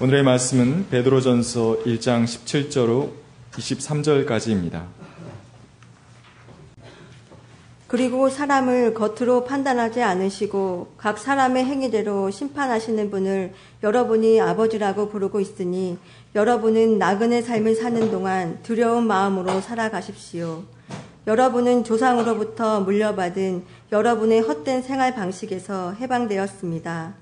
오늘의 말씀은 베드로전서 1장 17절로 23절까지입니다. 그리고 사람을 겉으로 판단하지 않으시고 각 사람의 행위대로 심판하시는 분을 여러분이 아버지라고 부르고 있으니 여러분은 나그네 삶을 사는 동안 두려운 마음으로 살아가십시오. 여러분은 조상으로부터 물려받은 여러분의 헛된 생활 방식에서 해방되었습니다.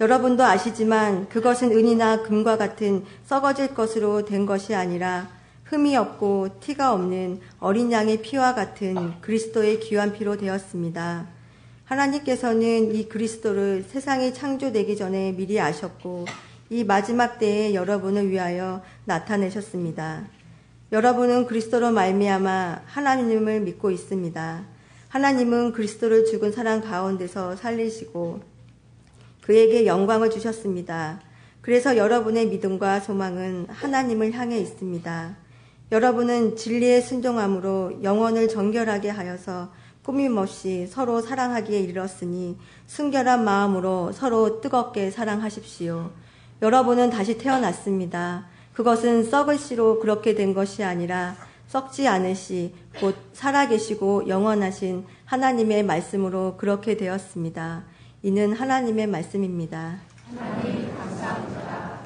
여러분도 아시지만 그것은 은이나 금과 같은 썩어질 것으로 된 것이 아니라 흠이 없고 티가 없는 어린 양의 피와 같은 그리스도의 귀한 피로 되었습니다. 하나님께서는 이 그리스도를 세상이 창조되기 전에 미리 아셨고 이 마지막 때에 여러분을 위하여 나타내셨습니다. 여러분은 그리스도로 말미암아 하나님을 믿고 있습니다. 하나님은 그리스도를 죽은 사람 가운데서 살리시고 그에게 영광을 주셨습니다. 그래서 여러분의 믿음과 소망은 하나님을 향해 있습니다. 여러분은 진리의 순종함으로 영혼을 정결하게 하여서 꾸밈없이 서로 사랑하기에 이르렀으니 순결한 마음으로 서로 뜨겁게 사랑하십시오. 여러분은 다시 태어났습니다. 그것은 썩을 씨로 그렇게 된 것이 아니라 썩지 않으시 곧 살아계시고 영원하신 하나님의 말씀으로 그렇게 되었습니다. 이는 하나님의 말씀입니다. 하나님 감사합니다.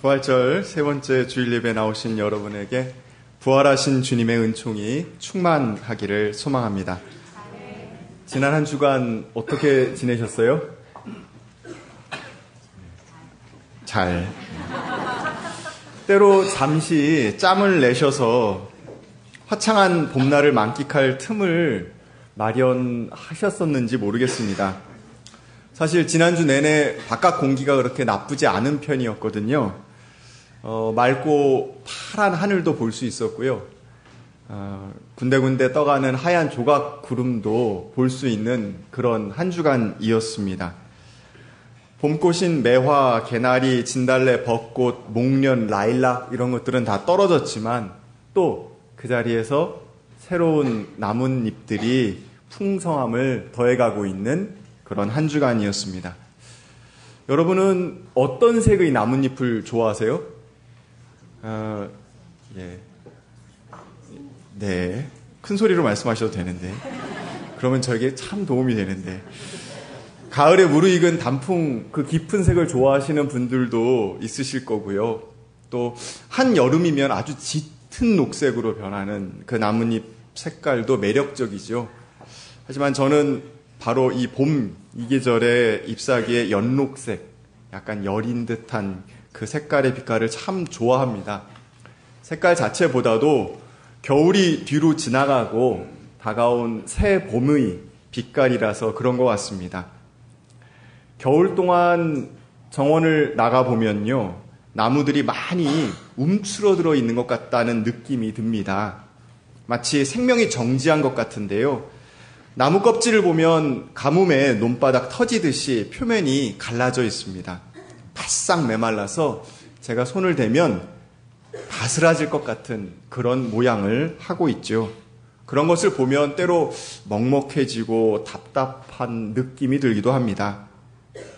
부활절 세 번째 주일 예배 나오신 여러분에게 부활하신 주님의 은총이 충만하기를 소망합니다. 지난 한 주간 어떻게 지내셨어요? 잘. 때로 잠시 짬을 내셔서 화창한 봄날을 만끽할 틈을 마련하셨었는지 모르겠습니다. 사실 지난주 내내 바깥 공기가 그렇게 나쁘지 않은 편이었거든요. 어, 맑고 파란 하늘도 볼 수 있었고요. 어, 군데군데 떠가는 하얀 조각 구름도 볼 수 있는 그런 한 주간이었습니다. 봄꽃인 매화, 개나리, 진달래, 벚꽃, 목련, 라일락 이런 것들은 다 떨어졌지만 또 그 자리에서 새로운 나뭇잎들이 풍성함을 더해가고 있는 그런 한 주간이었습니다. 여러분은 어떤 색의 나뭇잎을 좋아하세요? 어, 예. 네. 큰 소리로 말씀하셔도 되는데. 그러면 저에게 참 도움이 되는데. 가을에 무르익은 단풍 그 깊은 색을 좋아하시는 분들도 있으실 거고요. 또 한 여름이면 아주 짙은 녹색으로 변하는 그 나뭇잎 색깔도 매력적이죠. 하지만 저는 바로 이 봄 이 계절의 잎사귀의 연록색, 약간 여린 듯한 그 색깔의 빛깔을 참 좋아합니다. 색깔 자체보다도 겨울이 뒤로 지나가고 다가온 새 봄의 빛깔이라서 그런 것 같습니다. 겨울 동안 정원을 나가보면요. 나무들이 많이 움츠러들어 있는 것 같다는 느낌이 듭니다. 마치 생명이 정지한 것 같은데요. 나무 껍질을 보면 가뭄에 논바닥 터지듯이 표면이 갈라져 있습니다. 바싹 메말라서 제가 손을 대면 바스라질 것 같은 그런 모양을 하고 있죠. 그런 것을 보면 때로 먹먹해지고 답답한 느낌이 들기도 합니다.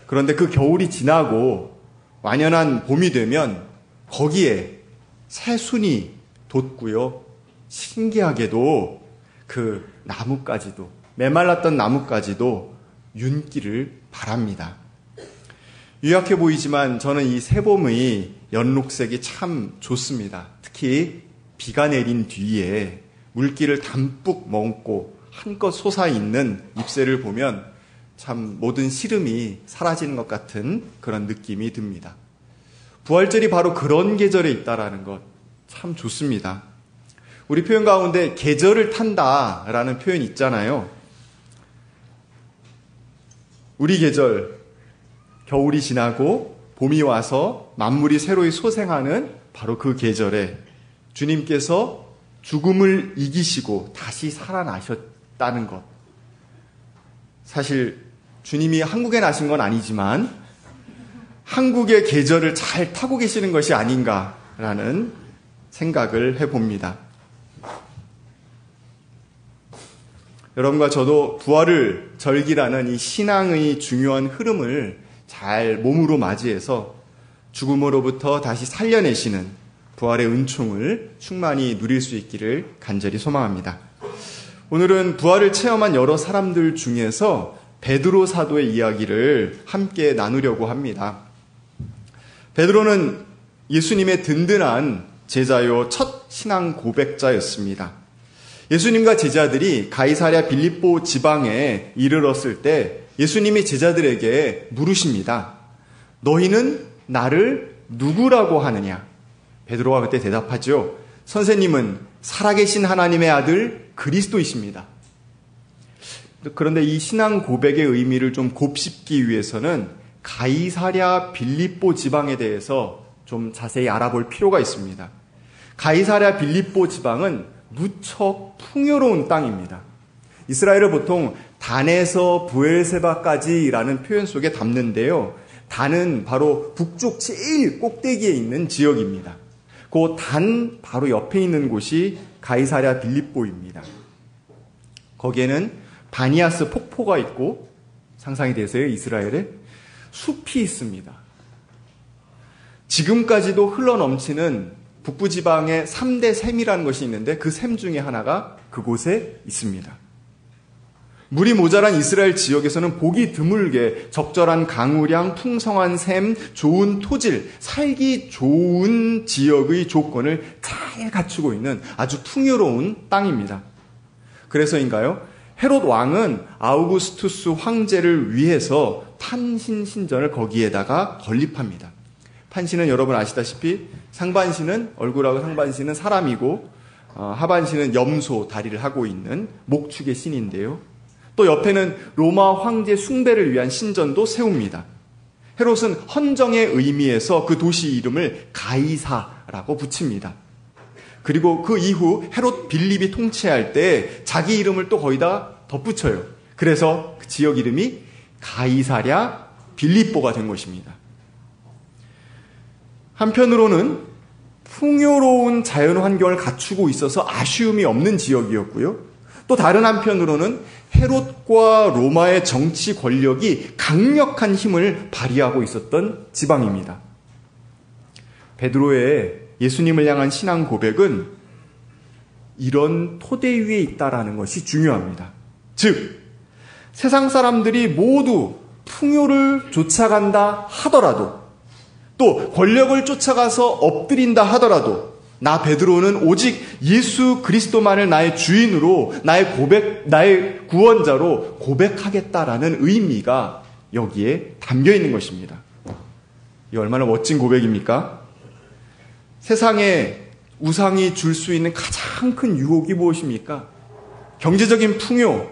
그런데 그 겨울이 지나고 완연한 봄이 되면 거기에 새순이 돋고요. 신기하게도 그 나무까지도, 메말랐던 나무까지도 윤기를 바랍니다. 유약해 보이지만 저는 이 새봄의 연록색이 참 좋습니다. 특히 비가 내린 뒤에 물기를 담뿍 먹고 한껏 솟아있는 잎새를 보면 참 모든 시름이 사라지는 것 같은 그런 느낌이 듭니다. 부활절이 바로 그런 계절에 있다라는 것 참 좋습니다. 우리 표현 가운데 계절을 탄다라는 표현 있잖아요. 우리 계절 겨울이 지나고 봄이 와서 만물이 새로이 소생하는 바로 그 계절에 주님께서 죽음을 이기시고 다시 살아나셨다는 것. 사실 주님이 한국에 나신 건 아니지만 한국의 계절을 잘 타고 계시는 것이 아닌가라는 생각을 해봅니다. 여러분과 저도 부활을 절기라는 이 신앙의 중요한 흐름을 잘 몸으로 맞이해서 죽음으로부터 다시 살려내시는 부활의 은총을 충만히 누릴 수 있기를 간절히 소망합니다. 오늘은 부활을 체험한 여러 사람들 중에서 베드로 사도의 이야기를 함께 나누려고 합니다. 베드로는 예수님의 든든한 제자요 첫 신앙 고백자였습니다. 예수님과 제자들이 가이사랴 빌립보 지방에 이르렀을 때 예수님이 제자들에게 물으십니다. 너희는 나를 누구라고 하느냐? 베드로가 그때 대답하죠. 선생님은 살아계신 하나님의 아들 그리스도이십니다. 그런데 이 신앙 고백의 의미를 좀 곱씹기 위해서는 가이사랴 빌립보 지방에 대해서 좀 자세히 알아볼 필요가 있습니다. 가이사랴 빌립보 지방은 무척 풍요로운 땅입니다. 이스라엘을 보통 단에서 부엘세바까지라는 표현 속에 담는데요. 단은 바로 북쪽 제일 꼭대기에 있는 지역입니다. 그 단 바로 옆에 있는 곳이 가이사랴 빌립보입니다. 거기에는 바니아스 폭포가 있고 상상이 되세요? 이스라엘에 숲이 있습니다. 지금까지도 흘러 넘치는 북부지방의 3대 샘이라는 것이 있는데 그 샘 중에 하나가 그곳에 있습니다. 물이 모자란 이스라엘 지역에서는 보기 드물게 적절한 강우량, 풍성한 샘, 좋은 토질, 살기 좋은 지역의 조건을 잘 갖추고 있는 아주 풍요로운 땅입니다. 그래서인가요? 헤롯 왕은 아우구스투스 황제를 위해서 판신 신전을 거기에다가 건립합니다. 판신은 여러분 아시다시피 상반신은 얼굴하고 상반신은 사람이고 어, 하반신은 염소 다리를 하고 있는 목축의 신인데요. 또 옆에는 로마 황제 숭배를 위한 신전도 세웁니다. 헤롯은 헌정의 의미에서 그 도시 이름을 가이사라고 붙입니다. 그리고 그 이후 헤롯 빌립이 통치할 때 자기 이름을 또 거의 다 덧붙여요. 그래서 그 지역 이름이 가이사랴 빌립보가 된 것입니다. 한편으로는 풍요로운 자연 환경을 갖추고 있어서 아쉬움이 없는 지역이었고요. 또 다른 한편으로는 헤롯과 로마의 정치 권력이 강력한 힘을 발휘하고 있었던 지방입니다. 베드로의 예수님을 향한 신앙 고백은 이런 토대 위에 있다라는 것이 중요합니다. 즉, 세상 사람들이 모두 풍요를 쫓아간다 하더라도 또 권력을 쫓아가서 엎드린다 하더라도 나 베드로는 오직 예수 그리스도만을 나의 주인으로 나의 고백 나의 구원자로 고백하겠다라는 의미가 여기에 담겨 있는 것입니다. 이 얼마나 멋진 고백입니까? 세상에 우상이 줄 수 있는 가장 큰 유혹이 무엇입니까? 경제적인 풍요,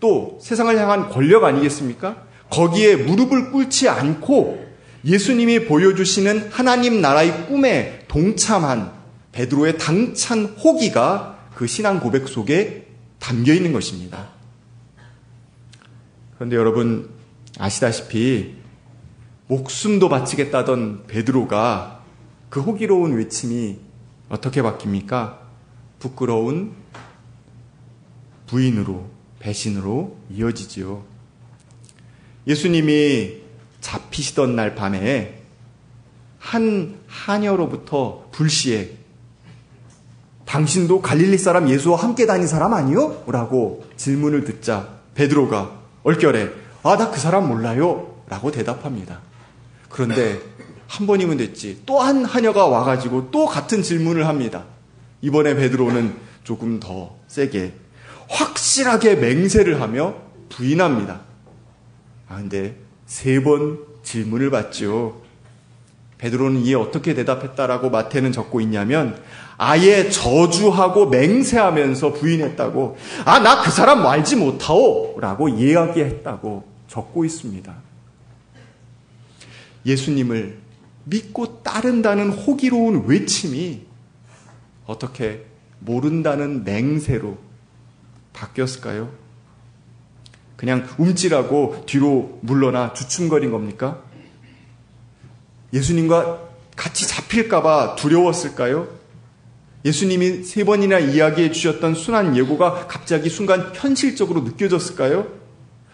또 세상을 향한 권력 아니겠습니까? 거기에 무릎을 꿇지 않고 예수님이 보여주시는 하나님 나라의 꿈에 동참한 베드로의 당찬 호기가 그 신앙 고백 속에 담겨 있는 것입니다. 그런데 여러분 아시다시피 목숨도 바치겠다던 베드로가 그 호기로운 외침이 어떻게 바뀝니까? 부끄러운 부인으로 배신으로 이어지지요. 예수님이 잡히시던 날 밤에 한 하녀로부터 불시에 당신도 갈릴리 사람 예수와 함께 다닌 사람 아니요? 라고 질문을 듣자 베드로가 얼결에 아 나 그 사람 몰라요 라고 대답합니다. 그런데 한 번이면 됐지 또 한 하녀가 와가지고 또 같은 질문을 합니다. 이번에 베드로는 조금 더 세게 확실하게 맹세를 하며 부인합니다. 아 근데 세 번 질문을 받죠. 베드로는 이에 어떻게 대답했다라고 마태는 적고 있냐면 아예 저주하고 맹세하면서 부인했다고 아 나 그 사람 알지 못하오라고 이야기했다고 적고 있습니다. 예수님을 믿고 따른다는 호기로운 외침이 어떻게 모른다는 맹세로 바뀌었을까요? 그냥 움찔하고 뒤로 물러나 주춤거린 겁니까? 예수님과 같이 잡힐까봐 두려웠을까요? 예수님이 세 번이나 이야기해 주셨던 순한 예고가 갑자기 순간 현실적으로 느껴졌을까요?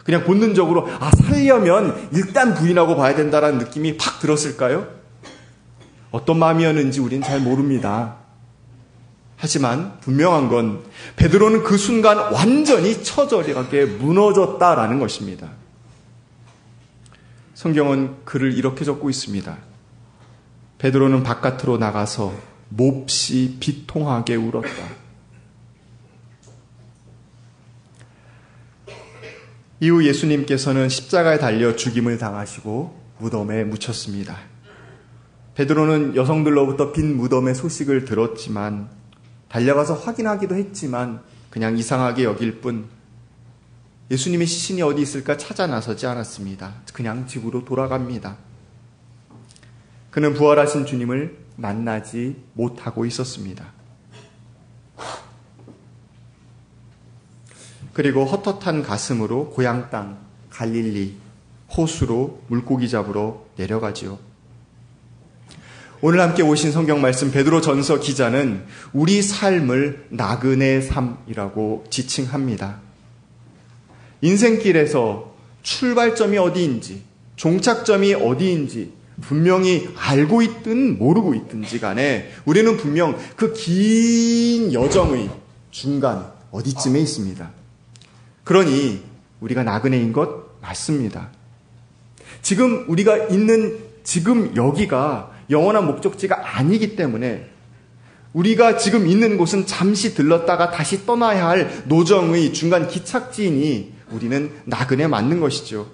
그냥 본능적으로, 아, 살려면 일단 부인하고 봐야 된다라는 느낌이 팍 들었을까요? 어떤 마음이었는지 우린 잘 모릅니다. 하지만 분명한 건 베드로는 그 순간 완전히 처절하게 무너졌다라는 것입니다. 성경은 글을 이렇게 적고 있습니다. 베드로는 바깥으로 나가서 몹시 비통하게 울었다. 이후 예수님께서는 십자가에 달려 죽임을 당하시고 무덤에 묻혔습니다. 베드로는 여성들로부터 빈 무덤의 소식을 들었지만 달려가서 확인하기도 했지만 그냥 이상하게 여길 뿐 예수님의 시신이 어디 있을까 찾아 나서지 않았습니다. 그냥 집으로 돌아갑니다. 그는 부활하신 주님을 만나지 못하고 있었습니다. 그리고 헛헛한 가슴으로 고향 땅 갈릴리 호수로 물고기 잡으러 내려가지요. 오늘 함께 오신 성경 말씀 베드로 전서 기자는 우리 삶을 나그네 삶이라고 지칭합니다. 인생길에서 출발점이 어디인지, 종착점이 어디인지 분명히 알고 있든 모르고 있든지 간에 우리는 분명 그 긴 여정의 중간 어디쯤에 있습니다. 그러니 우리가 나그네인 것 맞습니다. 지금 우리가 있는 지금 여기가 영원한 목적지가 아니기 때문에 우리가 지금 있는 곳은 잠시 들렀다가 다시 떠나야 할 노정의 중간 기착지이니 우리는 나그네 맞는 것이죠.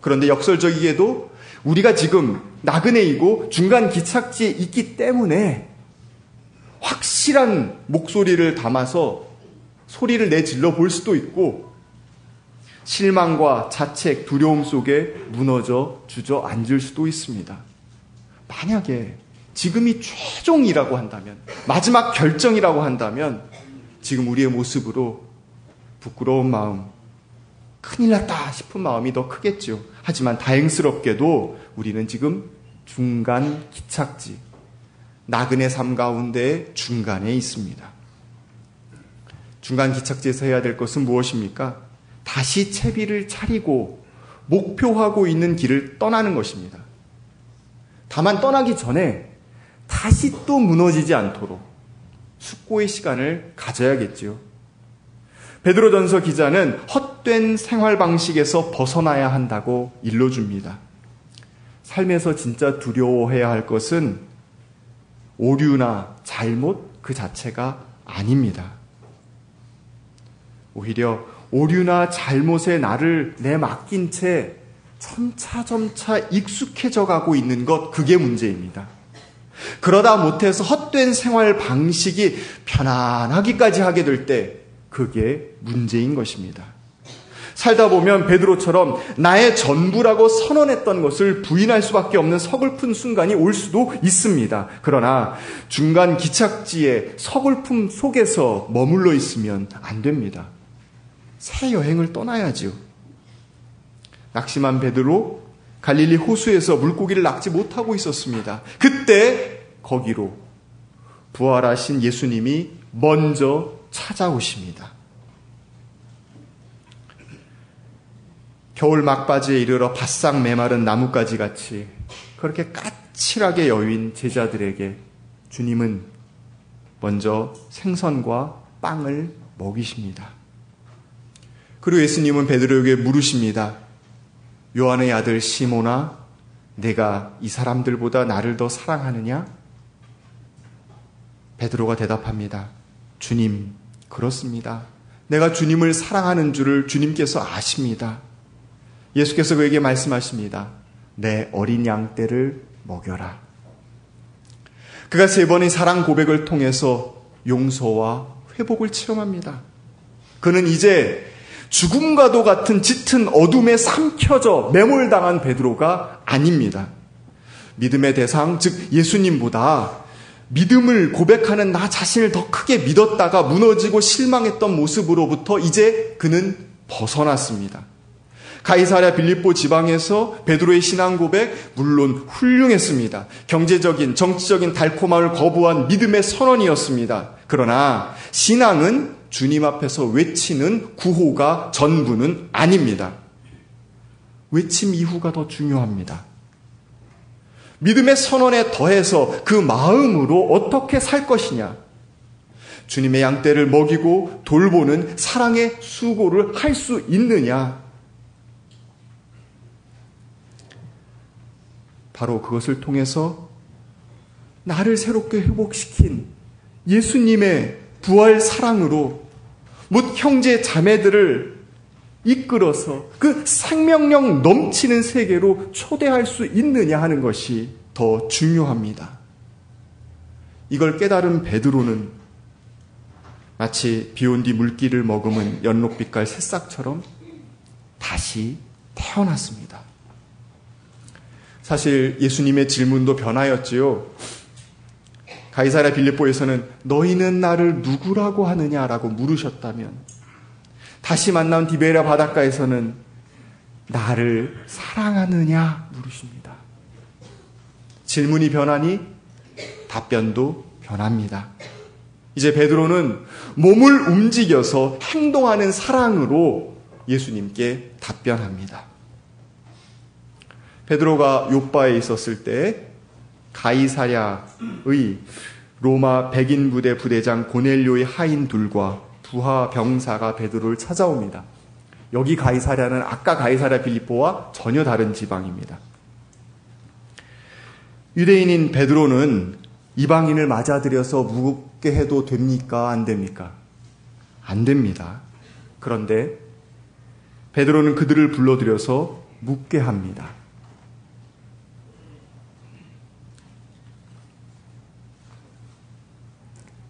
그런데 역설적이게도 우리가 지금 나그네이고 중간 기착지에 있기 때문에 확실한 목소리를 담아서 소리를 내질러 볼 수도 있고 실망과 자책, 두려움 속에 무너져 주저앉을 수도 있습니다. 만약에 지금이 최종이라고 한다면, 마지막 결정이라고 한다면, 지금 우리의 모습으로 부끄러운 마음, 큰일 났다 싶은 마음이 더 크겠죠. 하지만 다행스럽게도 우리는 지금 중간 기착지, 나그네 삶 가운데 중간에 있습니다. 중간 기착지에서 해야 될 것은 무엇입니까? 다시 채비를 차리고 목표하고 있는 길을 떠나는 것입니다. 다만 떠나기 전에 다시 또 무너지지 않도록 숙고의 시간을 가져야겠지요. 베드로전서 기자는 헛된 생활 방식에서 벗어나야 한다고 일러줍니다. 삶에서 진짜 두려워해야 할 것은 오류나 잘못 그 자체가 아닙니다. 오히려 오류나 잘못에 나를 내맡긴 채 점차점차 익숙해져 가고 있는 것, 그게 문제입니다. 그러다 못해서 헛된 생활 방식이 편안하기까지 하게 될 때, 그게 문제인 것입니다. 살다 보면 베드로처럼 나의 전부라고 선언했던 것을 부인할 수밖에 없는 서글픈 순간이 올 수도 있습니다. 그러나 중간 기착지에 서글픔 속에서 머물러 있으면 안 됩니다. 새 여행을 떠나야지요. 낙심한 베드로 갈릴리 호수에서 물고기를 낚지 못하고 있었습니다. 그때 거기로 부활하신 예수님이 먼저 찾아오십니다. 겨울 막바지에 이르러 바싹 메마른 나뭇가지 같이 그렇게 까칠하게 여윈 제자들에게 주님은 먼저 생선과 빵을 먹이십니다. 그리고 예수님은 베드로에게 물으십니다. 요한의 아들 시모나, 내가 이 사람들보다 나를 더 사랑하느냐? 베드로가 대답합니다. 주님, 그렇습니다. 내가 주님을 사랑하는 줄을 주님께서 아십니다. 예수께서 그에게 말씀하십니다. 내 어린 양 떼를 먹여라. 그가 세 번의 사랑 고백을 통해서 용서와 회복을 체험합니다. 그는 이제 죽음과도 같은 짙은 어둠에 삼켜져 매몰당한 베드로가 아닙니다. 믿음의 대상, 즉 예수님보다 믿음을 고백하는 나 자신을 더 크게 믿었다가 무너지고 실망했던 모습으로부터 이제 그는 벗어났습니다. 가이사랴 빌립보 지방에서 베드로의 신앙 고백 물론 훌륭했습니다. 경제적인 정치적인 달콤함을 거부한 믿음의 선언이었습니다. 그러나 신앙은 주님 앞에서 외치는 구호가 전부는 아닙니다. 외침 이후가 더 중요합니다. 믿음의 선언에 더해서 그 마음으로 어떻게 살 것이냐. 주님의 양떼를 먹이고 돌보는 사랑의 수고를 할 수 있느냐. 바로 그것을 통해서 나를 새롭게 회복시킨 예수님의 부활 사랑으로 못 형제 자매들을 이끌어서 그 생명력 넘치는 세계로 초대할 수 있느냐 하는 것이 더 중요합니다. 이걸 깨달은 베드로는 마치 비온 뒤 물기를 머금은 연록빛깔 새싹처럼 다시 태어났습니다. 사실 예수님의 질문도 변하였지요. 가이사라 빌립보에서는 너희는 나를 누구라고 하느냐라고 물으셨다면 다시 만난 디베라 바닷가에서는 나를 사랑하느냐 물으십니다. 질문이 변하니 답변도 변합니다. 이제 베드로는 몸을 움직여서 행동하는 사랑으로 예수님께 답변합니다. 베드로가 요바에 있었을 때 가이사랴의 로마 백인 부대 부대장 고넬료의 하인 둘과 부하 병사가 베드로를 찾아옵니다. 여기 가이사랴는 아까 가이사랴 빌립보와 전혀 다른 지방입니다. 유대인인 베드로는 이방인을 맞아들여서 무겁게 해도 됩니까? 안 됩니까? 안 됩니다. 그런데 베드로는 그들을 불러들여서 묻게 합니다.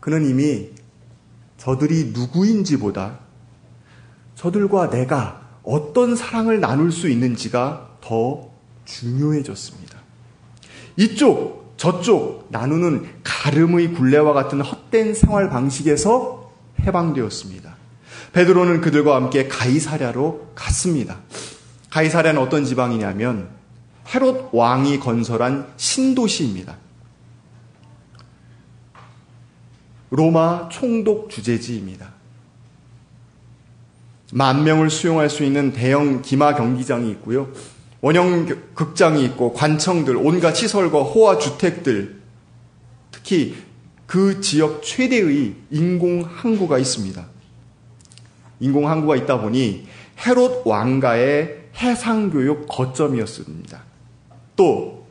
그는 이미 저들이 누구인지보다 저들과 내가 어떤 사랑을 나눌 수 있는지가 더 중요해졌습니다. 이쪽, 저쪽 나누는 가름의 굴레와 같은 헛된 생활 방식에서 해방되었습니다. 베드로는 그들과 함께 가이사랴로 갔습니다. 가이사랴는 어떤 지방이냐면 헤롯 왕이 건설한 신도시입니다. 로마 총독 주재지입니다. 만 명을 수용할 수 있는 대형 기마 경기장이 있고요. 원형 극장이 있고 관청들, 온갖 시설과 호화 주택들, 특히 그 지역 최대의 인공 항구가 있습니다. 인공 항구가 있다 보니 헤롯 왕가의 해상 교육 거점이었습니다. 또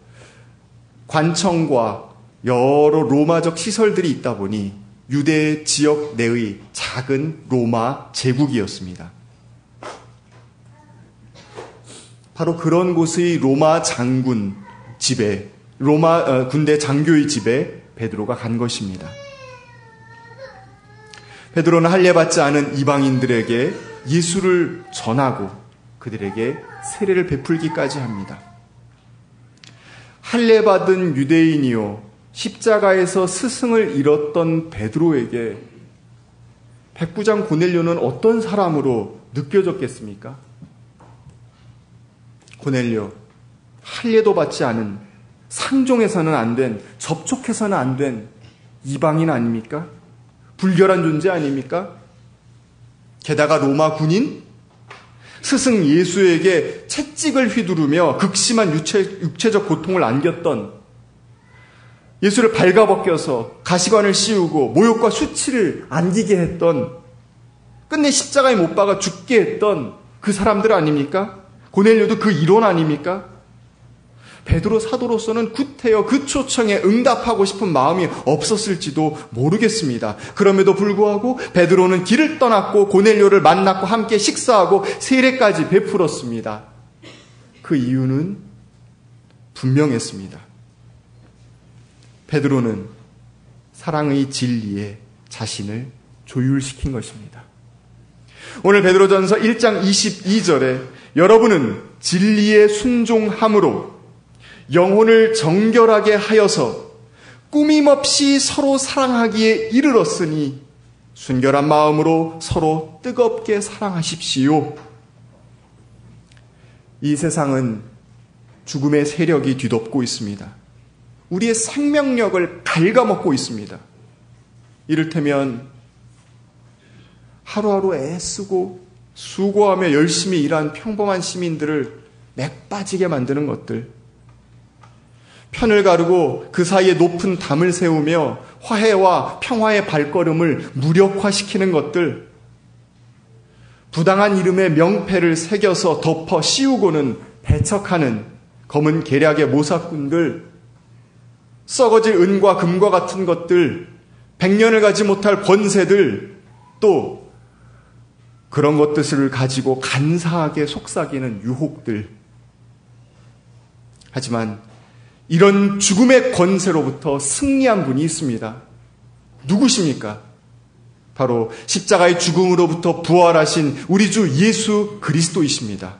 관청과 여러 로마적 시설들이 있다 보니 유대 지역 내의 작은 로마 제국이었습니다. 바로 그런 곳의 로마 장군 집에 로마 어, 군대 장교의 집에 베드로가 간 것입니다. 베드로는 할례받지 않은 이방인들에게 예수를 전하고 그들에게 세례를 베풀기까지 합니다. 할례받은 유대인이요 십자가에서 스승을 잃었던 베드로에게 백부장 고넬료는 어떤 사람으로 느껴졌겠습니까? 고넬료 할례도 받지 않은 상종해서는 안 된, 접촉해서는 안 된 이방인 아닙니까? 불결한 존재 아닙니까? 게다가 로마 군인? 스승 예수에게 채찍을 휘두르며 극심한 유체, 육체적 고통을 안겼던 예수를 발가벗겨서 가시관을 씌우고 모욕과 수치를 안기게 했던 끝내 십자가에 못 박아 죽게 했던 그 사람들 아닙니까? 고넬료도 그 일원 아닙니까? 베드로 사도로서는 구태여 그 초청에 응답하고 싶은 마음이 없었을지도 모르겠습니다. 그럼에도 불구하고 베드로는 길을 떠났고 고넬료를 만났고 함께 식사하고 세례까지 베풀었습니다. 그 이유는 분명했습니다. 베드로는 사랑의 진리에 자신을 조율시킨 것입니다. 오늘 베드로전서 1장 22절에 여러분은 진리에 순종함으로 영혼을 정결하게 하여서 꾸밈없이 서로 사랑하기에 이르렀으니 순결한 마음으로 서로 뜨겁게 사랑하십시오. 이 세상은 죽음의 세력이 뒤덮고 있습니다. 우리의 생명력을 갉아먹고 있습니다. 이를테면 하루하루 애쓰고 수고하며 열심히 일한 평범한 시민들을 맥 빠지게 만드는 것들. 편을 가르고 그 사이에 높은 담을 세우며 화해와 평화의 발걸음을 무력화시키는 것들, 부당한 이름의 명패를 새겨서 덮어 씌우고는 배척하는 검은 계략의 모사꾼들, 썩어질 은과 금과 같은 것들, 백년을 가지 못할 권세들, 또 그런 것들을 가지고 간사하게 속삭이는 유혹들. 하지만 이런 죽음의 권세로부터 승리한 분이 있습니다. 누구십니까? 바로 십자가의 죽음으로부터 부활하신 우리 주 예수 그리스도이십니다.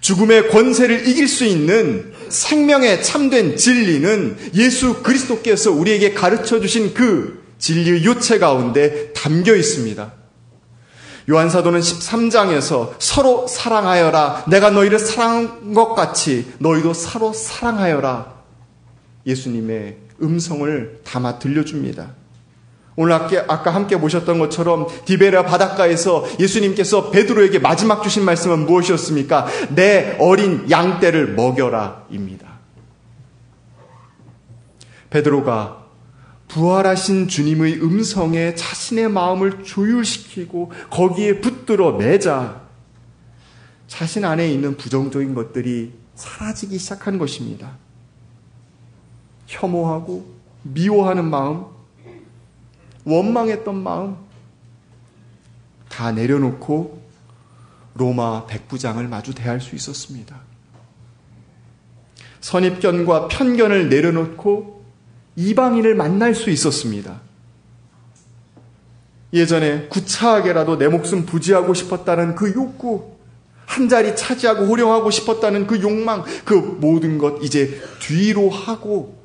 죽음의 권세를 이길 수 있는 생명의 참된 진리는 예수 그리스도께서 우리에게 가르쳐 주신 그 진리의 요체 가운데 담겨 있습니다. 요한사도는 13장에서 서로 사랑하여라. 내가 너희를 사랑한 것 같이 너희도 서로 사랑하여라. 예수님의 음성을 담아 들려줍니다. 오늘 아까 함께 보셨던 것처럼 디베라 바닷가에서 예수님께서 베드로에게 마지막 주신 말씀은 무엇이었습니까? 내 어린 양떼를 먹여라입니다. 베드로가 부활하신 주님의 음성에 자신의 마음을 조율시키고 거기에 붙들어 매자 자신 안에 있는 부정적인 것들이 사라지기 시작한 것입니다. 혐오하고 미워하는 마음, 원망했던 마음 다 내려놓고 로마 백부장을 마주 대할 수 있었습니다. 선입견과 편견을 내려놓고 이방인을 만날 수 있었습니다. 예전에 구차하게라도 내 목숨 부지하고 싶었다는 그 욕구, 한 자리 차지하고 호령하고 싶었다는 그 욕망, 그 모든 것 이제 뒤로 하고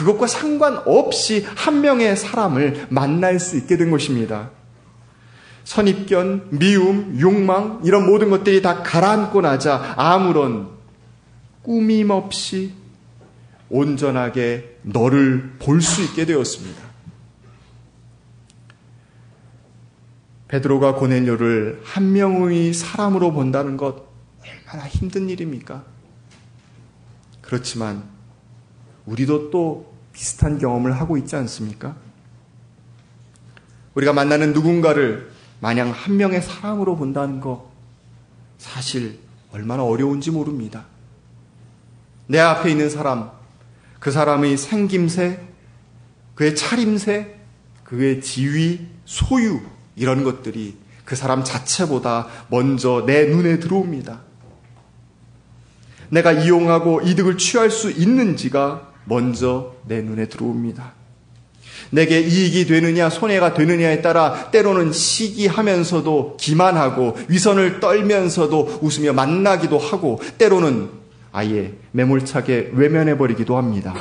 그것과 상관없이 한 명의 사람을 만날 수 있게 된 것입니다. 선입견, 미움, 욕망, 이런 모든 것들이 다 가라앉고 나자 아무런 꾸밈 없이 온전하게 너를 볼 수 있게 되었습니다. 베드로가 고넬료를 한 명의 사람으로 본다는 것 얼마나 힘든 일입니까? 그렇지만 우리도 또 비슷한 경험을 하고 있지 않습니까? 우리가 만나는 누군가를 마냥 한 명의 사람으로 본다는 것 사실 얼마나 어려운지 모릅니다. 내 앞에 있는 사람, 그 사람의 생김새, 그의 차림새, 그의 지위, 소유, 이런 것들이 그 사람 자체보다 먼저 내 눈에 들어옵니다. 내가 이용하고 이득을 취할 수 있는지가 먼저 내 눈에 들어옵니다. 내게 이익이 되느냐 손해가 되느냐에 따라 때로는 시기하면서도 기만하고 위선을 떨면서도 웃으며 만나기도 하고 때로는 아예 매몰차게 외면해버리기도 합니다.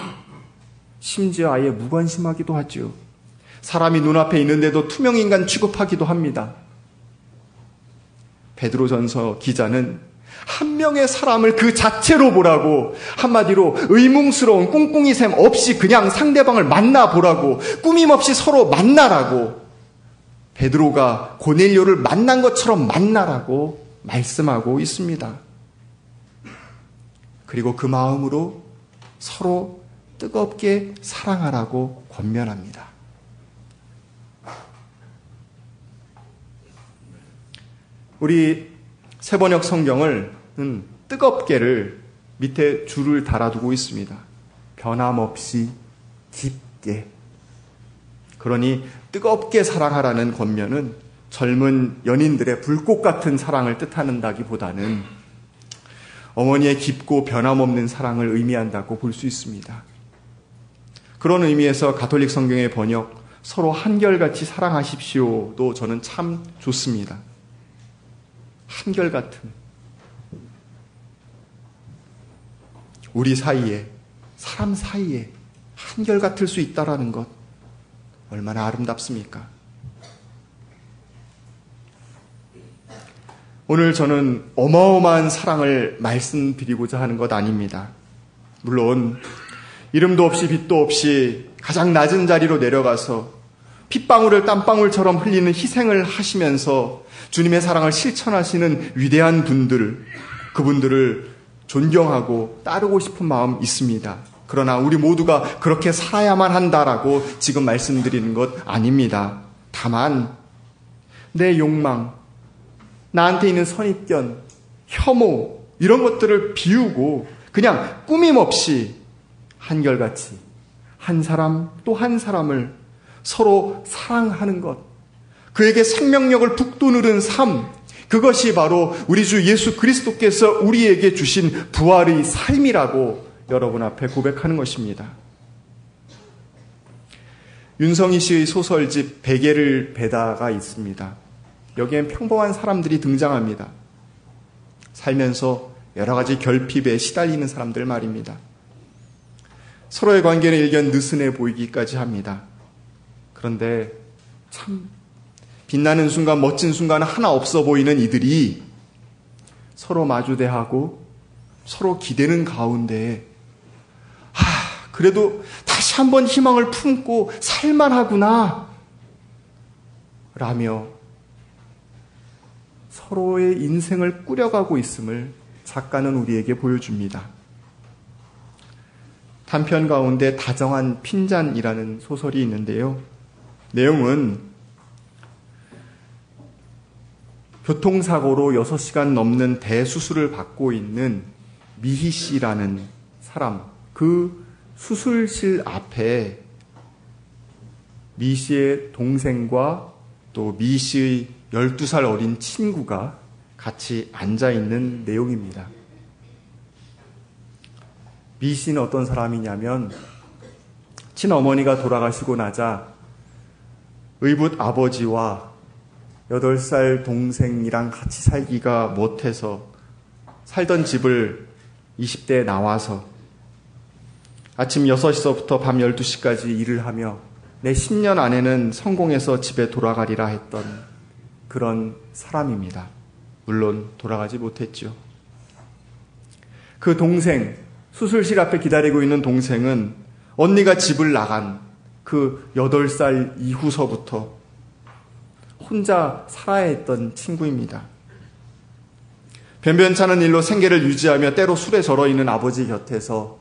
심지어 아예 무관심하기도 하죠. 사람이 눈앞에 있는데도 투명인간 취급하기도 합니다. 베드로전서 기자는 한 명의 사람을 그 자체로 보라고 한마디로 의문스러운 꿍꿍이 셈 없이 그냥 상대방을 만나보라고 꾸밈 없이 서로 만나라고 베드로가 고넬료를 만난 것처럼 만나라고 말씀하고 있습니다. 그리고 그 마음으로 서로 뜨겁게 사랑하라고 권면합니다. 우리 세번역 성경을 뜨겁게를 밑에 줄을 달아두고 있습니다. 변함없이 깊게. 그러니 뜨겁게 사랑하라는 권면은 젊은 연인들의 불꽃 같은 사랑을 뜻하는다기보다는 어머니의 깊고 변함없는 사랑을 의미한다고 볼 수 있습니다. 그런 의미에서 가톨릭 성경의 번역 서로 한결같이 사랑하십시오도 저는 참 좋습니다. 한결같은 우리 사이에 사람 사이에 한결같을 수 있다라는 것 얼마나 아름답습니까? 오늘 저는 어마어마한 사랑을 말씀드리고자 하는 것 아닙니다. 물론 이름도 없이 빛도 없이 가장 낮은 자리로 내려가서 핏방울을 땀방울처럼 흘리는 희생을 하시면서 주님의 사랑을 실천하시는 위대한 분들, 그분들을 존경하고 따르고 싶은 마음 있습니다. 그러나 우리 모두가 그렇게 살아야만 한다라고 지금 말씀드리는 것 아닙니다. 다만 내 욕망, 나한테 있는 선입견, 혐오 이런 것들을 비우고 그냥 꾸밈 없이 한결같이 한 사람 또 한 사람을 서로 사랑하는 것, 그에게 생명력을 북돋누른 삶, 그것이 바로 우리 주 예수 그리스도께서 우리에게 주신 부활의 삶이라고 여러분 앞에 고백하는 것입니다. 윤성희 씨의 소설집 베개를 베다가 있습니다. 여기엔 평범한 사람들이 등장합니다. 살면서 여러 가지 결핍에 시달리는 사람들 말입니다. 서로의 관계는 일견 느슨해 보이기까지 합니다. 그런데 참 빛나는 순간, 멋진 순간 하나 없어 보이는 이들이 서로 마주대하고 서로 기대는 가운데, 아, 그래도 다시 한번 희망을 품고 살만하구나. 라며 서로의 인생을 꾸려가고 있음을 작가는 우리에게 보여줍니다. 단편 가운데 다정한 핀잔이라는 소설이 있는데요. 내용은 교통사고로 6시간 넘는 대수술을 받고 있는 미희 씨라는 사람, 그 수술실 앞에 미 씨의 동생과 또 미 씨의 12살 어린 친구가 같이 앉아 있는 내용입니다. 미 씨는 어떤 사람이냐면 친어머니가 돌아가시고 나자 의붓 아버지와 8살 동생이랑 같이 살기가 못해서 살던 집을 20대에 나와서 아침 6시서부터 밤 12시까지 일을 하며 내 10년 안에는 성공해서 집에 돌아가리라 했던 그런 사람입니다. 물론 돌아가지 못했죠. 그 동생, 수술실 앞에 기다리고 있는 동생은 언니가 집을 나간 그 8살 이후서부터 혼자 살아야 했던 친구입니다. 변변찮은 일로 생계를 유지하며 때로 술에 절어 있는 아버지 곁에서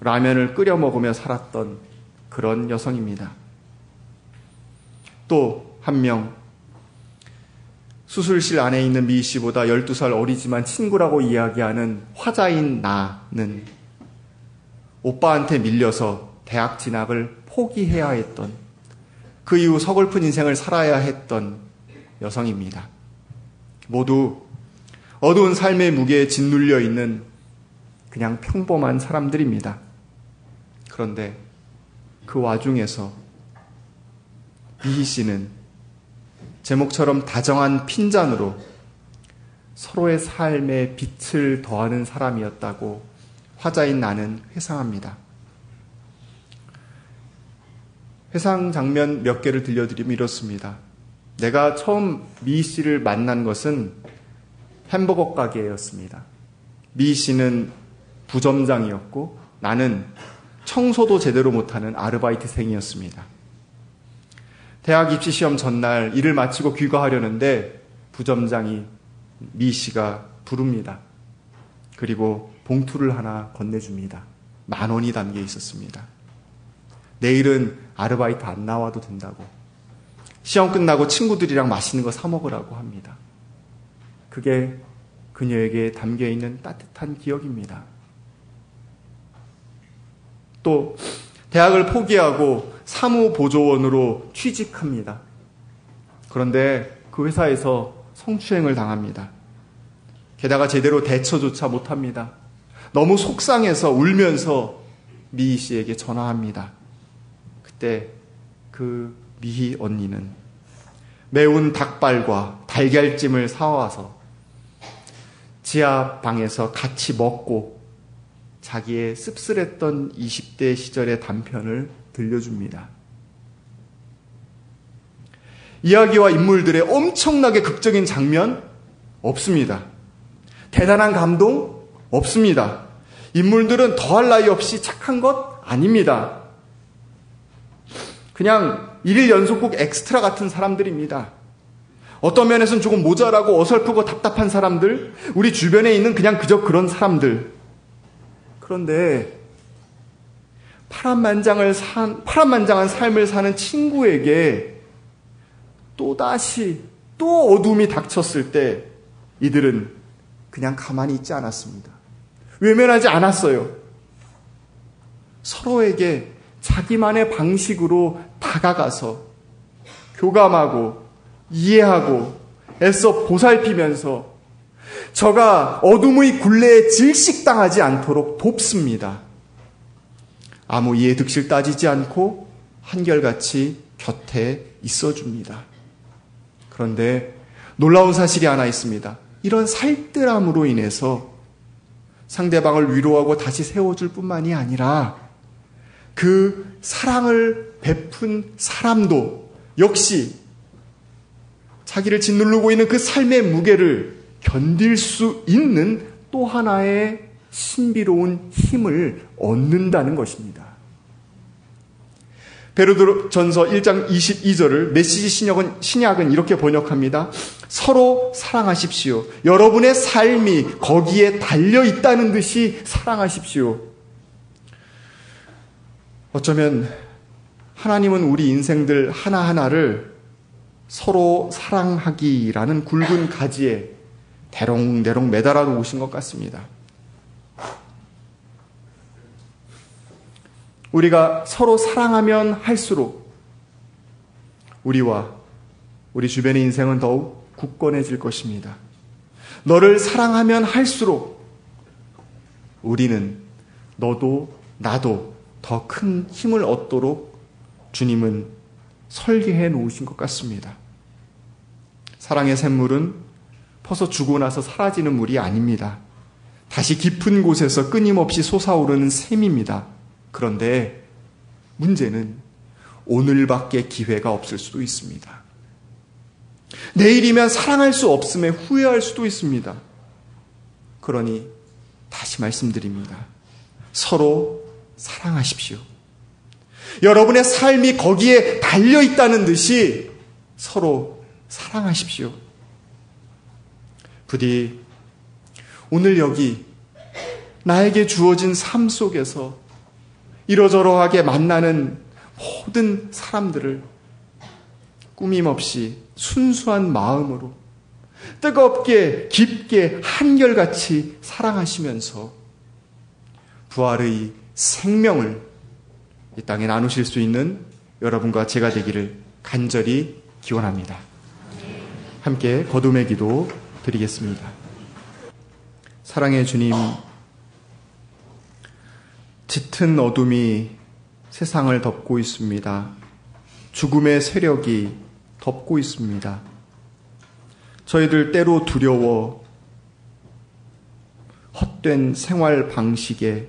라면을 끓여 먹으며 살았던 그런 여성입니다. 또 한 명, 수술실 안에 있는 미 씨보다 12살 어리지만 친구라고 이야기하는 화자인 나는 오빠한테 밀려서 대학 진학을 포기해야 했던 그 이후 서글픈 인생을 살아야 했던 여성입니다. 모두 어두운 삶의 무게에 짓눌려 있는 그냥 평범한 사람들입니다. 그런데 그 와중에서 미희 씨는 제목처럼 다정한 핀잔으로 서로의 삶에 빛을 더하는 사람이었다고 화자인 나는 회상합니다. 회상 장면 몇 개를 들려드리면 이렇습니다. 내가 처음 미 씨를 만난 것은 햄버거 가게였습니다. 미 씨는 부점장이었고 나는 청소도 제대로 못하는 아르바이트생이었습니다. 대학 입시 시험 전날 일을 마치고 귀가하려는데 부점장이 미 씨가 부릅니다. 그리고 봉투를 하나 건네줍니다. 만 원이 담겨 있었습니다. 내일은 아르바이트 안 나와도 된다고. 시험 끝나고 친구들이랑 맛있는 거 사 먹으라고 합니다. 그게 그녀에게 담겨 있는 따뜻한 기억입니다. 또, 대학을 포기하고 사무 보조원으로 취직합니다. 그런데 그 회사에서 성추행을 당합니다. 게다가 제대로 대처조차 못합니다. 너무 속상해서 울면서 미희 씨에게 전화합니다. 그때 그 미희 언니는 매운 닭발과 달걀찜을 사와서 지하 방에서 같이 먹고 자기의 씁쓸했던 20대 시절의 단편을 들려줍니다. 이야기와 인물들의 엄청나게 극적인 장면 없습니다. 대단한 감동 없습니다. 인물들은 더할 나위 없이 착한 것 아닙니다. 그냥 일일 연속곡 엑스트라 같은 사람들입니다. 어떤 면에서는 조금 모자라고 어설프고 답답한 사람들, 우리 주변에 있는 그냥 그저 그런 사람들. 그런데 파란만장을 산, 파란만장한 삶을 사는 친구에게 또다시 또 어둠이 닥쳤을 때 이들은 그냥 가만히 있지 않았습니다. 외면하지 않았어요. 서로에게 자기만의 방식으로 다가가서 교감하고 이해하고 애써 보살피면서 저가 어둠의 굴레에 질식당하지 않도록 돕습니다. 아무 이해 득실 따지지 않고 한결같이 곁에 있어줍니다. 그런데 놀라운 사실이 하나 있습니다. 이런 살뜰함으로 인해서 상대방을 위로하고 다시 세워줄 뿐만이 아니라 그 사랑을 베푼 사람도 역시 자기를 짓누르고 있는 그 삶의 무게를 견딜 수 있는 또 하나의 신비로운 힘을 얻는다는 것입니다. 베르드 전서 1장 22절을 메시지 신약은, 신약은 이렇게 번역합니다. 서로 사랑하십시오. 여러분의 삶이 거기에 달려 있다는 듯이 사랑하십시오. 어쩌면 하나님은 우리 인생들 하나하나를 서로 사랑하기라는 굵은 가지에 대롱대롱 매달아 놓으신 것 같습니다. 우리가 서로 사랑하면 할수록 우리와 우리 주변의 인생은 더욱 굳건해질 것입니다. 너를 사랑하면 할수록 우리는 너도 나도 더 큰 힘을 얻도록 주님은 설계해 놓으신 것 같습니다. 사랑의 샘물은 퍼서 주고 나서 사라지는 물이 아닙니다. 다시 깊은 곳에서 끊임없이 솟아오르는 샘입니다. 그런데 문제는 오늘밖에 기회가 없을 수도 있습니다. 내일이면 사랑할 수 없음에 후회할 수도 있습니다. 그러니 다시 말씀드립니다. 서로 사랑하십시오. 여러분의 삶이 거기에 달려 있다는 듯이 서로 사랑하십시오. 부디 오늘 여기 나에게 주어진 삶 속에서 이러저러하게 만나는 모든 사람들을 꾸밈없이 순수한 마음으로 뜨겁게 깊게 한결같이 사랑하시면서 부활의 생명을 이 땅에 나누실 수 있는 여러분과 제가 되기를 간절히 기원합니다. 함께 거둠의 기도 드리겠습니다. 사랑의 주님, 짙은 어둠이 세상을 덮고 있습니다. 죽음의 세력이 덮고 있습니다. 저희들 때로 두려워 헛된 생활 방식에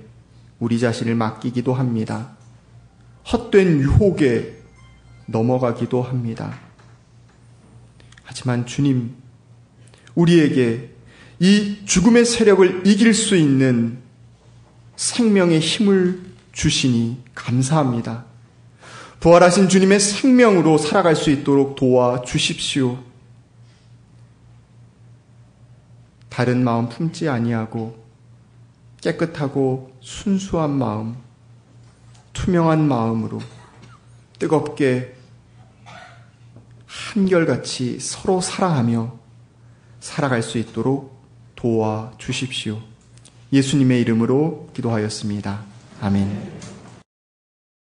우리 자신을 맡기기도 합니다. 헛된 유혹에 넘어가기도 합니다. 하지만 주님, 우리에게 이 죽음의 세력을 이길 수 있는 생명의 힘을 주시니 감사합니다. 부활하신 주님의 생명으로 살아갈 수 있도록 도와 주십시오. 다른 마음 품지 아니하고 깨끗하고 순수한 마음, 투명한 마음으로 뜨겁게 한결같이 서로 사랑하며 살아갈 수 있도록 도와 주십시오. 예수님의 이름으로 기도하였습니다. 아멘.